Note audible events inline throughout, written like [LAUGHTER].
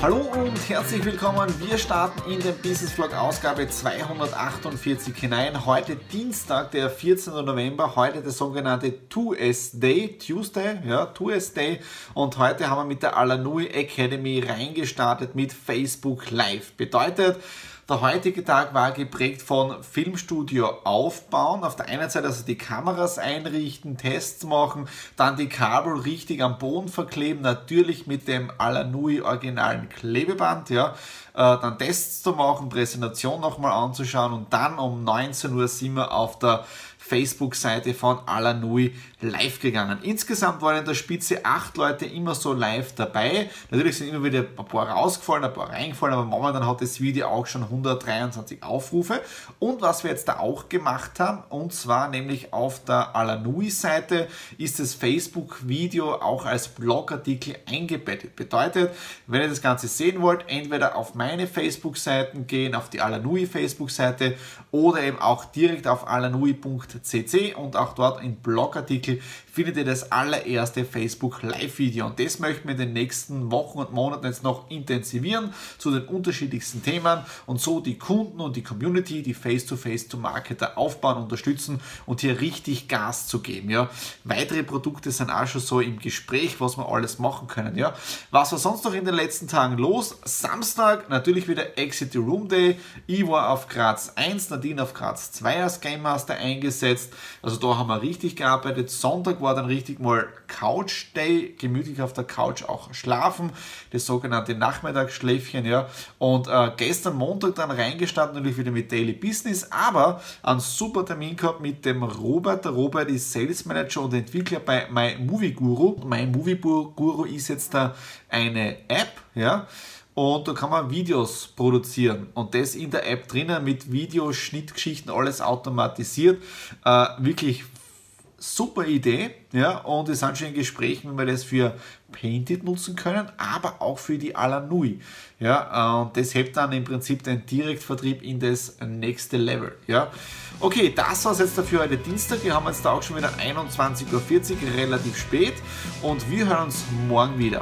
Hallo und herzlich willkommen. Wir starten in den Business Vlog Ausgabe 248 hinein. Heute Dienstag, der 14. November, heute der sogenannte 2S Day, Tuesday, ja, 2S Day. Und heute haben wir mit der Alanui Academy reingestartet mit Facebook Live. Bedeutet, der heutige Tag war geprägt von Filmstudio aufbauen. Auf der einen Seite also die Kameras einrichten, Tests machen, dann die Kabel richtig am Boden verkleben, natürlich mit dem Alanui originalen Klebeband, ja. Äh, dann Tests zu machen, Präsentation nochmal anzuschauen und dann um 19 Uhr sind wir auf der Facebook-Seite von Alanui live gegangen. Insgesamt waren in der Spitze acht Leute immer so live dabei. Natürlich sind immer wieder ein paar rausgefallen, ein paar reingefallen, aber momentan hat das Video auch schon 123 Aufrufe. Und was wir jetzt da auch gemacht haben, und zwar nämlich auf der Alanui-Seite ist das Facebook-Video auch als Blogartikel eingebettet. Bedeutet, wenn ihr das Ganze sehen wollt, entweder auf meine Facebook-Seiten gehen, auf die Alanui Facebook-Seite oder eben auch direkt auf alanui.cc und auch dort in Blogartikel Artikel findet ihr das allererste Facebook Live-Video. Und das möchten wir in den nächsten Wochen und Monaten jetzt noch intensivieren zu den unterschiedlichsten Themen und so die Kunden und die Community, die Face-to-Face-to-Marketer aufbauen, unterstützen und hier richtig Gas zu geben. Ja. Weitere Produkte sind auch schon so im Gespräch, was wir alles machen können. Ja. Was war sonst noch in den letzten Tagen los? Samstag natürlich wieder Exit the Room Day. Ich war auf Graz 1, Nadine auf Graz 2 als Game Master eingesetzt. Also da haben wir richtig gearbeitet. Sonntag war war dann richtig mal Couch Day, gemütlich auf der Couch auch schlafen, das sogenannte Nachmittagsschläfchen, ja. Und äh, gestern Montag dann reingestartet, natürlich wieder mit Daily Business, aber einen super Termin gehabt mit dem Robert. Der Robert ist Sales Manager und Entwickler bei My Movie Guru. My Movie Guru ist jetzt da eine App, ja. Und da kann man Videos produzieren und das in der App drinnen mit Videoschnittgeschichten, alles automatisiert. Äh, wirklich super Idee, ja, und wir sind schon in Gesprächen, wie wir das für Painted nutzen können, aber auch für die Alanui, ja, und das hebt dann im Prinzip den Direktvertrieb in das nächste Level, ja. Okay, das war es jetzt dafür heute Dienstag, wir haben jetzt da auch schon wieder 21.40 Uhr, relativ spät, und wir hören uns morgen wieder.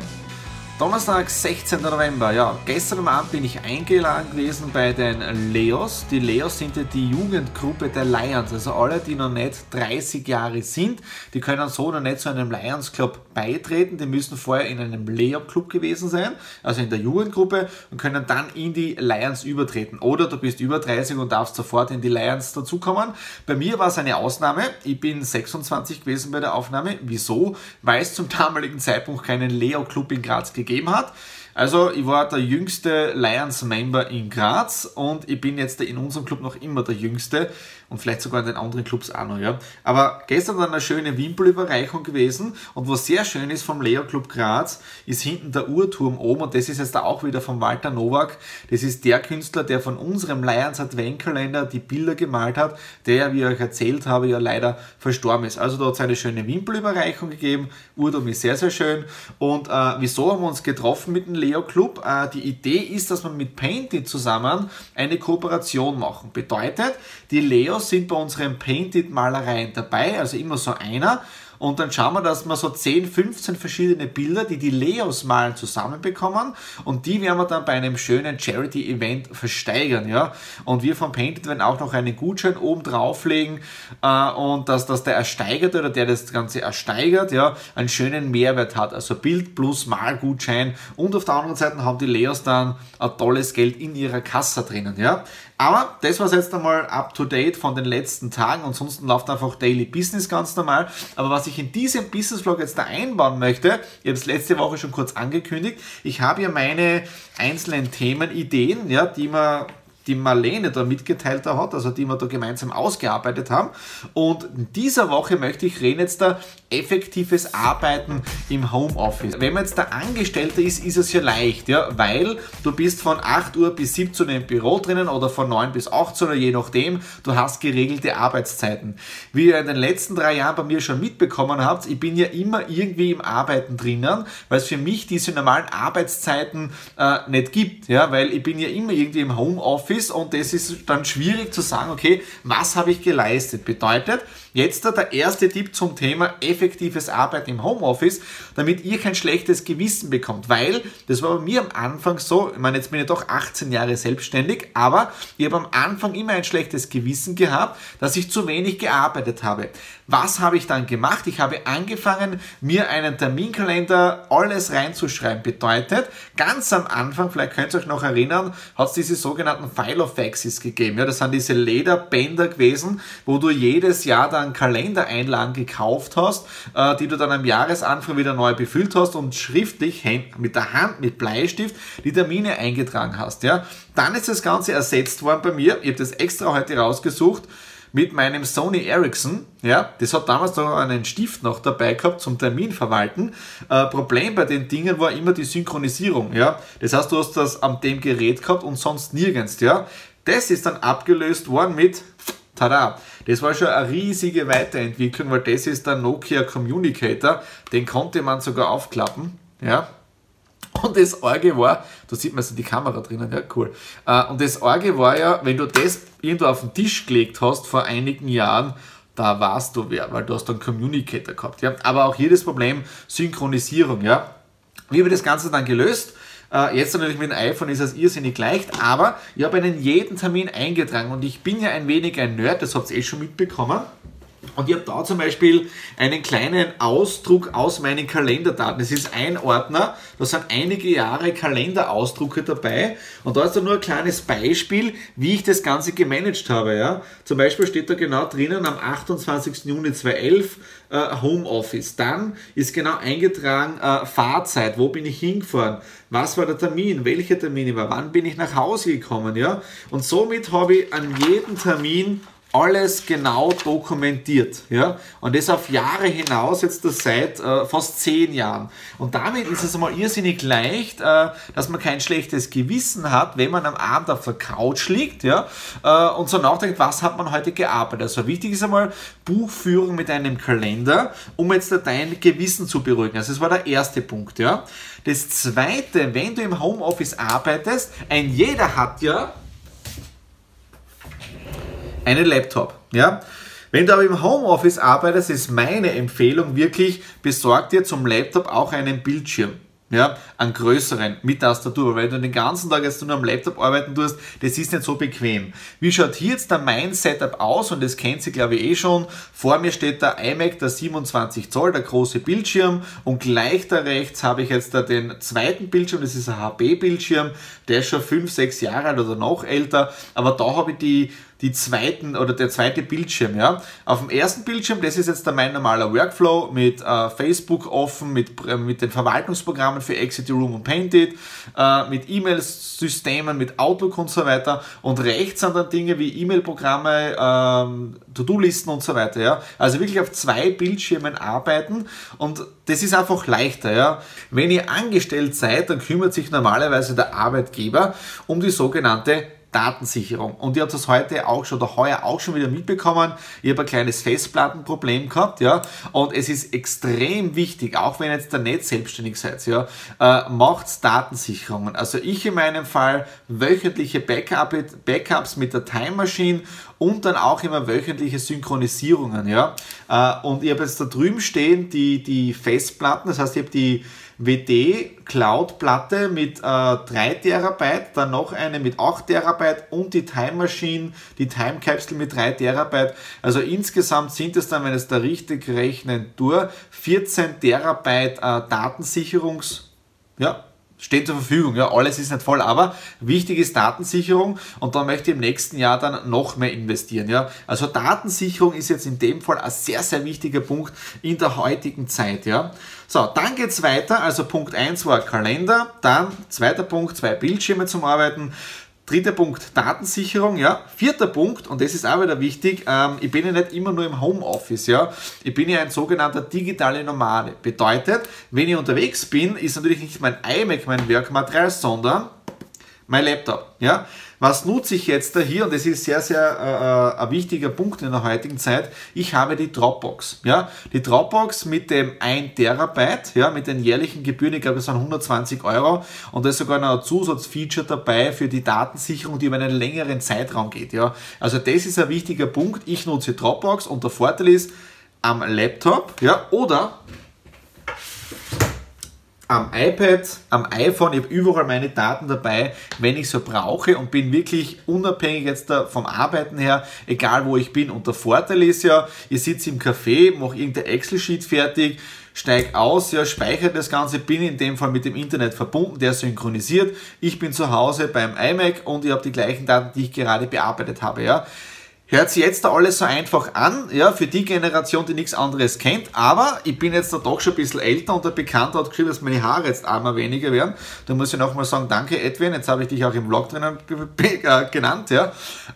Donnerstag, 16. November. Ja, gestern Abend bin ich eingeladen gewesen bei den Leos. Die Leos sind ja die Jugendgruppe der Lions. Also alle, die noch nicht 30 Jahre sind, die können so noch nicht zu einem Lions Club beitreten. Die müssen vorher in einem Leo Club gewesen sein, also in der Jugendgruppe, und können dann in die Lions übertreten. Oder du bist über 30 und darfst sofort in die Lions dazukommen. Bei mir war es eine Ausnahme. Ich bin 26 gewesen bei der Aufnahme. Wieso? Weil es zum damaligen Zeitpunkt keinen Leo Club in Graz gegeben gegeben hat. Also ich war der jüngste Lions-Member in Graz und ich bin jetzt in unserem Club noch immer der jüngste und vielleicht sogar in den anderen Clubs auch noch. Ja. Aber gestern war eine schöne Wimpelüberreichung gewesen und was sehr schön ist vom Leo Club Graz, ist hinten der Uhrturm oben und das ist jetzt auch wieder von Walter Nowak. Das ist der Künstler, der von unserem Lions Adventkalender die Bilder gemalt hat, der, wie ich euch erzählt habe, ja leider verstorben ist. Also da hat es eine schöne Wimpelüberreichung gegeben. Uhrturm ist sehr, sehr schön. Und äh, wieso haben wir uns getroffen mit dem Leo Leo Club. Äh, die Idee ist, dass man mit Painted zusammen eine Kooperation machen. Bedeutet, die Leos sind bei unseren Painted Malereien dabei, also immer so einer. Und dann schauen wir, dass wir so 10, 15 verschiedene Bilder, die die Leos malen, zusammenbekommen. Und die werden wir dann bei einem schönen Charity-Event versteigern. Ja? Und wir von Painted werden auch noch einen Gutschein oben drauflegen. Äh, und dass, dass der Ersteigerte oder der das Ganze ersteigert, ja, einen schönen Mehrwert hat. Also Bild plus Malgutschein. Und auf der anderen Seite haben die Leos dann ein tolles Geld in ihrer Kasse drinnen. Ja? Aber das war jetzt einmal up to date von den letzten Tagen. Ansonsten läuft einfach Daily Business ganz normal. Aber was ich in diesem Business Vlog jetzt da einbauen möchte, ich habe es letzte Woche schon kurz angekündigt, ich habe ja meine einzelnen Themen, Ideen, ja, die man die Marlene da mitgeteilt hat, also die wir da gemeinsam ausgearbeitet haben. Und in dieser Woche möchte ich reden jetzt da effektives Arbeiten im Homeoffice. Wenn man jetzt der Angestellte ist, ist es ja leicht, ja, weil du bist von 8 Uhr bis 17 Uhr im Büro drinnen oder von 9 bis 18 Uhr, je nachdem, du hast geregelte Arbeitszeiten. Wie ihr in den letzten drei Jahren bei mir schon mitbekommen habt, ich bin ja immer irgendwie im Arbeiten drinnen, weil es für mich diese normalen Arbeitszeiten äh, nicht gibt, ja, weil ich bin ja immer irgendwie im Homeoffice und das ist dann schwierig zu sagen, okay, was habe ich geleistet? Bedeutet, jetzt der erste Tipp zum Thema effektives Arbeiten im Homeoffice, damit ihr kein schlechtes Gewissen bekommt. Weil, das war bei mir am Anfang so, ich meine, jetzt bin ich doch 18 Jahre selbstständig, aber ich habe am Anfang immer ein schlechtes Gewissen gehabt, dass ich zu wenig gearbeitet habe. Was habe ich dann gemacht? Ich habe angefangen, mir einen Terminkalender alles reinzuschreiben. Bedeutet, ganz am Anfang, vielleicht könnt ihr euch noch erinnern, hat es diese sogenannten File of Faxes gegeben. Ja, das sind diese Lederbänder gewesen, wo du jedes Jahr dann Kalendereinlagen gekauft hast, äh, die du dann am Jahresanfang wieder neu befüllt hast und schriftlich mit der Hand, mit Bleistift die Termine eingetragen hast. Ja. Dann ist das Ganze ersetzt worden bei mir. Ich habe das extra heute rausgesucht mit meinem Sony Ericsson. Ja, das hat damals noch einen Stift noch dabei gehabt zum Termin verwalten. Äh, Problem bei den Dingen war immer die Synchronisierung. Ja, das heißt, du hast das an dem Gerät gehabt und sonst nirgends. Ja, das ist dann abgelöst worden mit Tada! Das war schon eine riesige Weiterentwicklung, weil das ist der Nokia Communicator. Den konnte man sogar aufklappen. Ja, und das Orge war, da sieht man so die Kamera drinnen, ja, cool. Äh, und das Orge war ja, wenn du das irgendwo auf den Tisch gelegt hast vor einigen Jahren, da warst du wer, weil du hast dann Communicator gehabt, ja. Aber auch hier das Problem Synchronisierung, ja. Wie habe ich das Ganze dann gelöst? Äh, jetzt natürlich mit dem iPhone ist das irrsinnig leicht, aber ich habe einen jeden Termin eingetragen und ich bin ja ein wenig ein Nerd, das habt ihr eh schon mitbekommen. Und ich habe da zum Beispiel einen kleinen Ausdruck aus meinen Kalenderdaten. Das ist ein Ordner, da sind einige Jahre Kalenderausdrucke dabei. Und da ist dann nur ein kleines Beispiel, wie ich das Ganze gemanagt habe. Ja? Zum Beispiel steht da genau drinnen am 28. Juni 2011 äh, Homeoffice. Dann ist genau eingetragen äh, Fahrzeit, wo bin ich hingefahren, was war der Termin, welcher Termin war, wann bin ich nach Hause gekommen. Ja? Und somit habe ich an jedem Termin alles genau dokumentiert. Ja? Und das auf Jahre hinaus, jetzt das seit äh, fast zehn Jahren. Und damit ist es einmal irrsinnig leicht, äh, dass man kein schlechtes Gewissen hat, wenn man am Abend auf der Couch liegt ja? Äh, und so nachdenkt, was hat man heute gearbeitet. Also wichtig ist einmal Buchführung mit einem Kalender, um jetzt dein Gewissen zu beruhigen. Also das war der erste Punkt. Ja? Das zweite, wenn du im Homeoffice arbeitest, ein jeder hat ja einen Laptop. Ja? Wenn du aber im Homeoffice arbeitest, ist meine Empfehlung wirklich, besorg dir zum Laptop auch einen Bildschirm ja, einen größeren mit Tastatur, weil du den ganzen Tag jetzt nur am Laptop arbeiten tust, das ist nicht so bequem. Wie schaut hier jetzt da mein Setup aus? Und das kennt sie glaube ich eh schon. Vor mir steht der iMac, der 27 Zoll, der große Bildschirm und gleich da rechts habe ich jetzt da den zweiten Bildschirm, das ist ein HP-Bildschirm, der ist schon 5, 6 Jahre alt oder noch älter, aber da habe ich die die zweiten oder der zweite Bildschirm. Ja? Auf dem ersten Bildschirm, das ist jetzt mein normaler Workflow mit äh, Facebook offen, mit, äh, mit den Verwaltungsprogrammen für Exit Room und Painted, äh, mit E-Mail-Systemen, mit Outlook und so weiter. Und rechts sind dann Dinge wie E-Mail-Programme, ähm, To-Do-Listen und so weiter. Ja? Also wirklich auf zwei Bildschirmen arbeiten und das ist einfach leichter. Ja? Wenn ihr angestellt seid, dann kümmert sich normalerweise der Arbeitgeber um die sogenannte Datensicherung. Und ihr habt das heute auch schon oder heuer auch schon wieder mitbekommen. Ich habe ein kleines Festplattenproblem gehabt, ja. Und es ist extrem wichtig, auch wenn ihr jetzt da nicht selbstständig seid, ja, äh, macht Datensicherungen. Also ich in meinem Fall wöchentliche Backup, Backups mit der Time Machine und dann auch immer wöchentliche Synchronisierungen, ja. Äh, und ich habe jetzt da drüben stehen die, die Festplatten, das heißt, ich habe die WD Cloud Platte mit äh, 3 Terabyte, dann noch eine mit 8 Terabyte und die Time Machine, die Time Capsule mit 3 Terabyte. Also insgesamt sind es dann, wenn es da richtig rechnen tue, 14 Terabyte äh, Datensicherungs, ja, stehen zur Verfügung. Ja, alles ist nicht voll, aber wichtig ist Datensicherung und da möchte ich im nächsten Jahr dann noch mehr investieren. Ja, also Datensicherung ist jetzt in dem Fall ein sehr, sehr wichtiger Punkt in der heutigen Zeit. Ja, so, dann geht's weiter. Also Punkt 1 war Kalender, dann zweiter Punkt, zwei Bildschirme zum Arbeiten. Dritter Punkt, Datensicherung, ja. Vierter Punkt, und das ist auch wieder wichtig, ähm, ich bin ja nicht immer nur im Homeoffice, ja. Ich bin ja ein sogenannter digitaler Nomade. Bedeutet, wenn ich unterwegs bin, ist natürlich nicht mein iMac mein Werkmaterial, sondern mein Laptop, ja. Was nutze ich jetzt da hier? Und das ist sehr, sehr äh, äh ein wichtiger Punkt in der heutigen Zeit. Ich habe die Dropbox. Ja? Die Dropbox mit dem 1 Terabyte, ja, mit den jährlichen Gebühren, ich glaube, das sind 120 Euro. Und da ist sogar noch ein Zusatzfeature dabei für die Datensicherung, die über einen längeren Zeitraum geht. Ja? Also das ist ein wichtiger Punkt. Ich nutze Dropbox und der Vorteil ist, am Laptop ja, oder am iPad, am iPhone, ich habe überall meine Daten dabei, wenn ich so brauche und bin wirklich unabhängig jetzt vom Arbeiten her, egal wo ich bin. Und der Vorteil ist ja, ich sitze im Café, mache irgendein Excel-Sheet fertig, steige aus, ja, speichere das Ganze, bin in dem Fall mit dem Internet verbunden, der synchronisiert. Ich bin zu Hause beim iMac und ich habe die gleichen Daten, die ich gerade bearbeitet habe. Ja. Hört sich jetzt da alles so einfach an, ja, für die Generation, die nichts anderes kennt, aber ich bin jetzt da doch schon ein bisschen älter und der Bekannte hat geschrieben, dass meine Haare jetzt einmal weniger werden. Da muss ich nochmal sagen, danke Edwin, jetzt habe ich dich auch im Vlog drinnen [LAUGHS] äh, genannt, ja.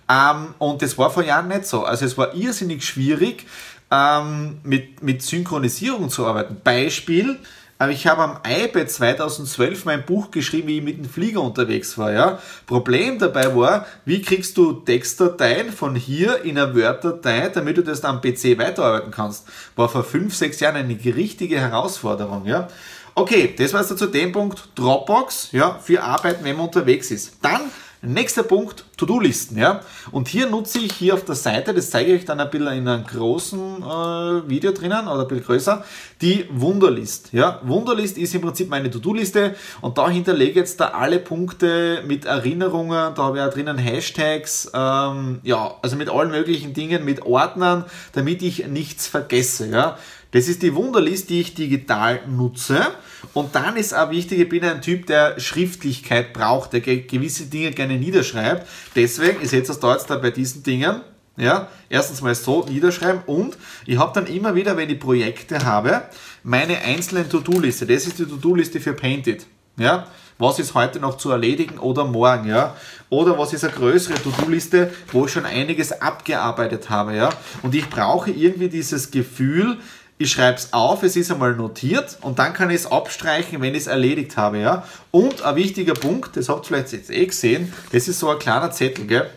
Ähm, und das war vor Jahren nicht so. Also es war irrsinnig schwierig, ähm, mit, mit Synchronisierung zu arbeiten. Beispiel, aber ich habe am iPad 2012 mein Buch geschrieben, wie ich mit dem Flieger unterwegs war. Ja? Problem dabei war, wie kriegst du Textdateien von hier in eine Word-Datei, damit du das dann am PC weiterarbeiten kannst. War vor fünf, sechs Jahren eine richtige Herausforderung. Ja? Okay, das war jetzt zu dem Punkt Dropbox ja, für Arbeiten, wenn man unterwegs ist. Dann Nächster Punkt, To-Do-Listen. Ja? Und hier nutze ich hier auf der Seite, das zeige ich dann ein bisschen in einem großen äh, Video drinnen oder ein bisschen größer, die Wunderlist. Ja? Wunderlist ist im Prinzip meine To-Do-Liste und da hinterlege ich jetzt da alle Punkte mit Erinnerungen, da habe ich auch drinnen Hashtags, ähm, ja, also mit allen möglichen Dingen, mit Ordnern, damit ich nichts vergesse. Ja? Das ist die Wunderlist, die ich digital nutze. Und dann ist auch wichtig, ich bin ein Typ, der Schriftlichkeit braucht, der gewisse Dinge gerne niederschreibt. Deswegen, ich sehe das da jetzt da bei diesen Dingen, ja, erstens mal so niederschreiben und ich habe dann immer wieder, wenn ich Projekte habe, meine einzelnen To-Do-Liste. Das ist die To-Do-Liste für Painted. Ja, was ist heute noch zu erledigen oder morgen, ja? Oder was ist eine größere To-Do-Liste, wo ich schon einiges abgearbeitet habe, ja? Und ich brauche irgendwie dieses Gefühl, ich schreibe es auf, es ist einmal notiert und dann kann ich es abstreichen, wenn ich es erledigt habe. Ja? Und ein wichtiger Punkt, das habt ihr vielleicht jetzt eh gesehen, das ist so ein kleiner Zettel, gell?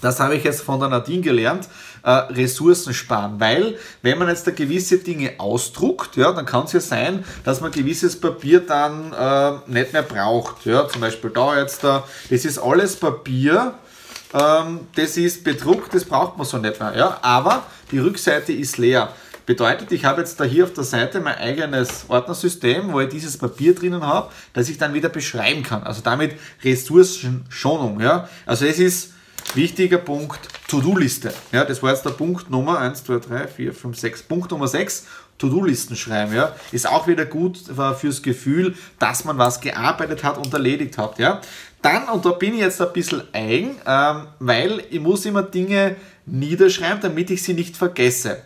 Das habe ich jetzt von der Nadine gelernt, äh, Ressourcen sparen, weil wenn man jetzt da gewisse Dinge ausdruckt, ja, dann kann es ja sein, dass man gewisses Papier dann äh, nicht mehr braucht. Ja, zum Beispiel da jetzt da, das ist alles Papier, ähm, das ist bedruckt, das braucht man so nicht mehr. Ja, aber die Rückseite ist leer. Bedeutet, ich habe jetzt da hier auf der Seite mein eigenes Ordnersystem, wo ich dieses Papier drinnen habe, das ich dann wieder beschreiben kann. Also damit Ressourcenschonung. Ja? Also es ist wichtiger Punkt To-Do-Liste. Ja, das war jetzt der Punkt Nummer 1, 2, 3, 4, 5, 6. Punkt Nummer 6. To-Do-Listen schreiben, ja, ist auch wieder gut fürs Gefühl, dass man was gearbeitet hat und erledigt hat, ja. Dann, und da bin ich jetzt ein bisschen eigen, ähm, weil ich muss immer Dinge niederschreiben, damit ich sie nicht vergesse.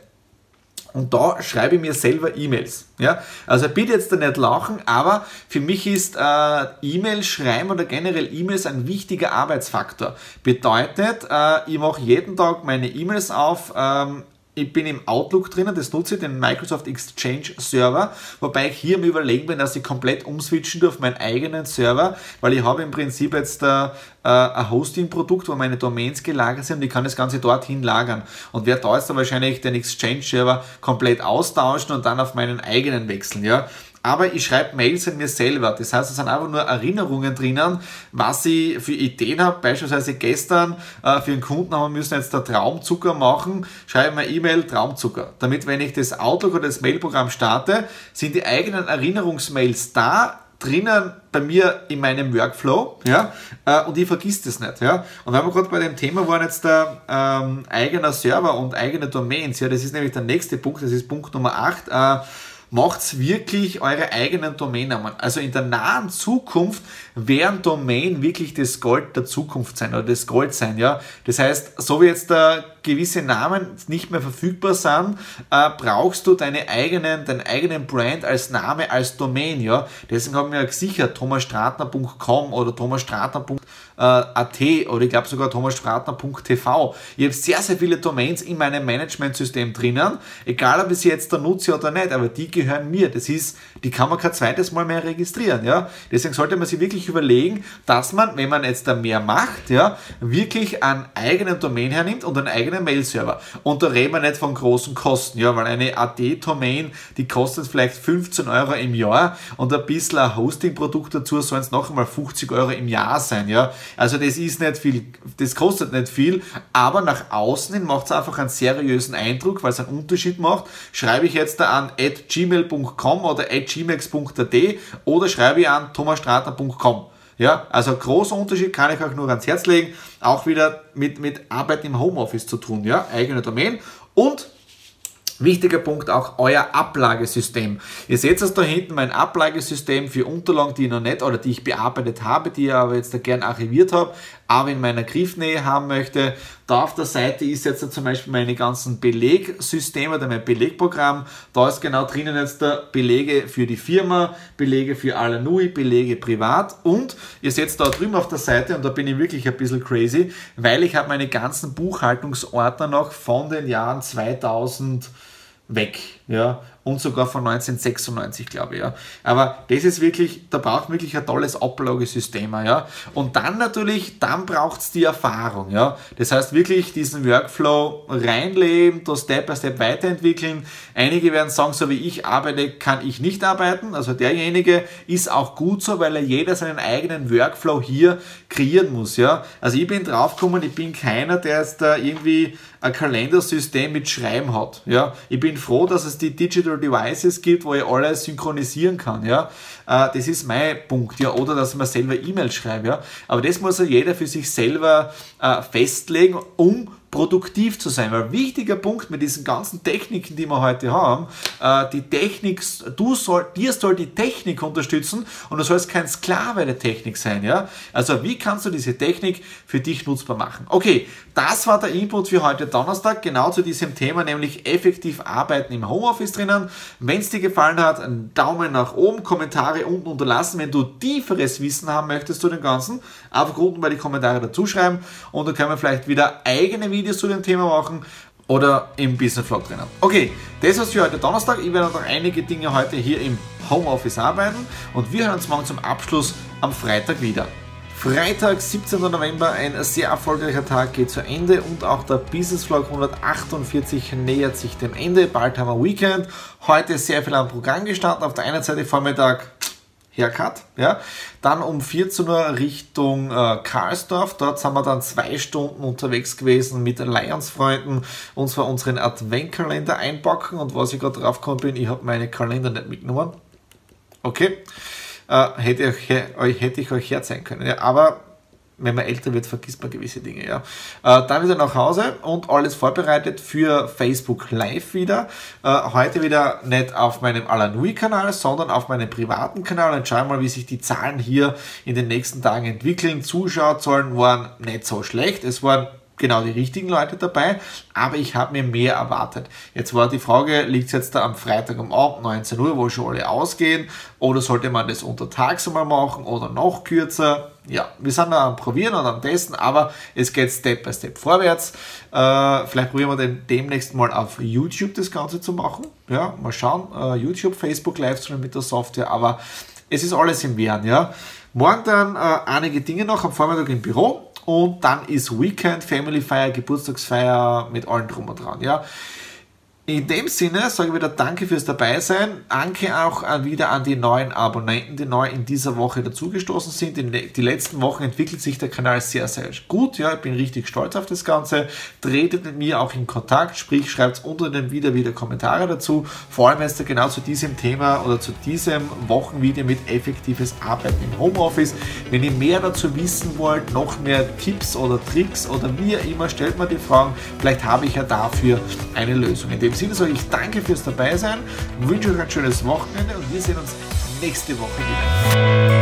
Und da schreibe ich mir selber E-Mails. Ja? Also bitte jetzt da nicht lachen, aber für mich ist äh, E-Mail schreiben oder generell E-Mails ein wichtiger Arbeitsfaktor. Bedeutet, äh, ich mache jeden Tag meine E-Mails auf, ähm, ich bin im Outlook drinnen, das nutze ich, den Microsoft Exchange Server, wobei ich hier mir überlegen bin, dass ich komplett umswitchen auf meinen eigenen Server, weil ich habe im Prinzip jetzt äh, ein Hosting-Produkt, wo meine Domains gelagert sind und ich kann das Ganze dorthin lagern. Und werde da jetzt dann wahrscheinlich den Exchange Server komplett austauschen und dann auf meinen eigenen wechseln, ja aber ich schreibe Mails an mir selber. Das heißt, es sind einfach nur Erinnerungen drinnen, was ich für Ideen habe. Beispielsweise gestern äh, für einen Kunden haben wir müssen jetzt der Traumzucker machen. Schreibe mir E-Mail Traumzucker. Damit, wenn ich das Outlook oder das Mailprogramm starte, sind die eigenen Erinnerungsmails da drinnen bei mir in meinem Workflow, ja, äh, und ich vergiss das nicht, ja. Und wenn wir gerade bei dem Thema waren jetzt der ähm, eigener Server und eigene Domains, ja, das ist nämlich der nächste Punkt, das ist Punkt Nummer 8, äh, macht wirklich eure eigenen Domainnamen. Also in der nahen Zukunft werden Domain wirklich das Gold der Zukunft sein oder das Gold sein, ja. Das heißt, so wie jetzt da gewisse Namen nicht mehr verfügbar sind, äh, brauchst du deine eigenen, deinen eigenen Brand als Name, als Domain, ja. Deswegen haben wir ja gesichert thomasstratner.com oder thomasstratner.at oder ich glaube sogar thomasstratner.tv. Ich habe sehr, sehr viele Domains in meinem Managementsystem drinnen, egal ob ich sie jetzt da nutze oder nicht, aber die gehören mir. Das ist, die kann man kein zweites Mal mehr registrieren, ja. Deswegen sollte man sich wirklich überlegen, dass man, wenn man jetzt da mehr macht, ja, wirklich einen eigenen Domain hernimmt und einen eigenen Mail-Server. Und da reden wir nicht von großen Kosten, ja, weil eine AD-Domain, die kostet vielleicht 15 Euro im Jahr und ein bisschen ein Hosting-Produkt dazu sollen es noch einmal 50 Euro im Jahr sein, ja. Also das ist nicht viel, das kostet nicht viel, aber nach außen hin macht es einfach einen seriösen Eindruck, weil es einen Unterschied macht. Schreibe ich jetzt da an at gmail.com oder at gmax.at oder schreibe ich an thomasstrater.com. Ja, also großer Unterschied kann ich euch nur ans Herz legen. Auch wieder mit, mit Arbeit im Homeoffice zu tun, ja, eigene Domain. Und Wichtiger Punkt auch euer Ablagesystem. Ihr seht es da hinten, mein Ablagesystem für Unterlagen, die ich noch nicht oder die ich bearbeitet habe, die ich aber jetzt da gern archiviert habe, aber in meiner Griffnähe haben möchte. Da auf der Seite ist jetzt zum Beispiel meine ganzen Belegsysteme oder mein Belegprogramm. Da ist genau drinnen jetzt der Belege für die Firma, Belege für Alanui, Belege privat und ihr seht da drüben auf der Seite und da bin ich wirklich ein bisschen crazy, weil ich habe meine ganzen Buchhaltungsordner noch von den Jahren 2000 weg. Ja, und sogar von 1996, glaube ich. Ja. Aber das ist wirklich, da braucht wirklich ein tolles Ablagesystem. Ja. Und dann natürlich, dann braucht es die Erfahrung. Ja. Das heißt wirklich diesen Workflow reinleben, das Step by Step weiterentwickeln. Einige werden sagen, so wie ich arbeite, kann ich nicht arbeiten. Also derjenige ist auch gut so, weil er jeder seinen eigenen Workflow hier kreieren muss. Ja. Also ich bin draufgekommen, ich bin keiner, der jetzt da irgendwie ein Kalendersystem mit Schreiben hat. Ja. Ich bin froh, dass es die Digital Devices gibt, wo ich alles synchronisieren kann. Ja. Äh, das ist mein Punkt. Ja. Oder dass man selber E-Mails schreibt. Ja. Aber das muss jeder für sich selber äh, festlegen, um produktiv zu sein. Weil wichtiger Punkt mit diesen ganzen Techniken, die wir heute haben, äh, die Technik, du soll, dir soll die Technik unterstützen und du sollst kein Sklave der Technik sein. Ja? Also wie kannst du diese Technik für dich nutzbar machen? Okay, das war der Input für heute Donnerstag, genau zu diesem Thema, nämlich effektiv arbeiten im Homeoffice drinnen. Wenn es dir gefallen hat, einen Daumen nach oben, Kommentare unten unterlassen. Wenn du tieferes Wissen haben möchtest zu dem Ganzen, einfach unten bei die Kommentare dazu schreiben und dann können wir vielleicht wieder eigene Videos Videos zu dem Thema machen oder im Business Vlog drinnen. Okay, das war's für heute Donnerstag. Ich werde noch einige Dinge heute hier im Homeoffice arbeiten und wir hören uns morgen zum Abschluss am Freitag wieder. Freitag, 17. November, ein sehr erfolgreicher Tag geht zu Ende und auch der Business Vlog 148 nähert sich dem Ende. Bald haben wir Weekend. Heute sehr viel am Programm gestanden. Auf der einen Seite Vormittag Haircut. Ja. Dann um 14 Uhr Richtung äh, Karlsdorf. Dort sind wir dann zwei Stunden unterwegs gewesen mit Lions-Freunden und zwar unseren Adventkalender einpacken. Und was ich gerade drauf gekommen bin, ich habe meine Kalender nicht mitgenommen. Okay. Äh, hätte, ich euch, hätte ich euch herzeigen können. Ja, aber wenn man älter wird, vergisst man gewisse Dinge. Ja. Äh, dann wieder nach Hause und alles vorbereitet für Facebook Live wieder. Äh, heute wieder nicht auf meinem Alanui-Kanal, sondern auf meinem privaten Kanal. Und schauen mal, wie sich die Zahlen hier in den nächsten Tagen entwickeln. Zuschauerzahlen waren nicht so schlecht. Es waren genau die richtigen Leute dabei, aber ich habe mir mehr erwartet. Jetzt war die Frage, liegt es jetzt da am Freitag um Abend 19 Uhr, wo schon alle ausgehen, oder sollte man das untertags einmal machen oder noch kürzer? Ja, wir sind da am Probieren und am Testen, aber es geht Step by Step vorwärts. Äh, vielleicht probieren wir den demnächst mal auf YouTube das Ganze zu machen. Ja, mal schauen. Äh, YouTube, Facebook Livestream mit der Software, aber es ist alles im Werden, ja. Morgen dann äh, einige Dinge noch am Vormittag im Büro und dann ist Weekend, Family Feier, Geburtstagsfeier mit allen drum und dran. Ja. In dem Sinne sage ich wieder Danke fürs Dabeisein. Danke auch wieder an die neuen Abonnenten, die neu in dieser Woche dazugestoßen sind. Die, die letzten Wochen entwickelt sich der Kanal sehr, sehr gut. Ja, ich bin richtig stolz auf das Ganze. Tretet mit mir auch in Kontakt, sprich, schreibt unter dem Video wieder Kommentare dazu. Vor allem jetzt genau zu diesem Thema oder zu diesem Wochenvideo mit effektives Arbeiten im Homeoffice. Wenn ihr mehr dazu wissen wollt, noch mehr Tipps oder Tricks oder wie immer, stellt mir die Fragen. Vielleicht habe ich ja dafür eine Lösung. In dem Sinne sage ich danke fürs Dabeisein, wünsche euch ein schönes Wochenende und wir sehen uns nächste Woche wieder.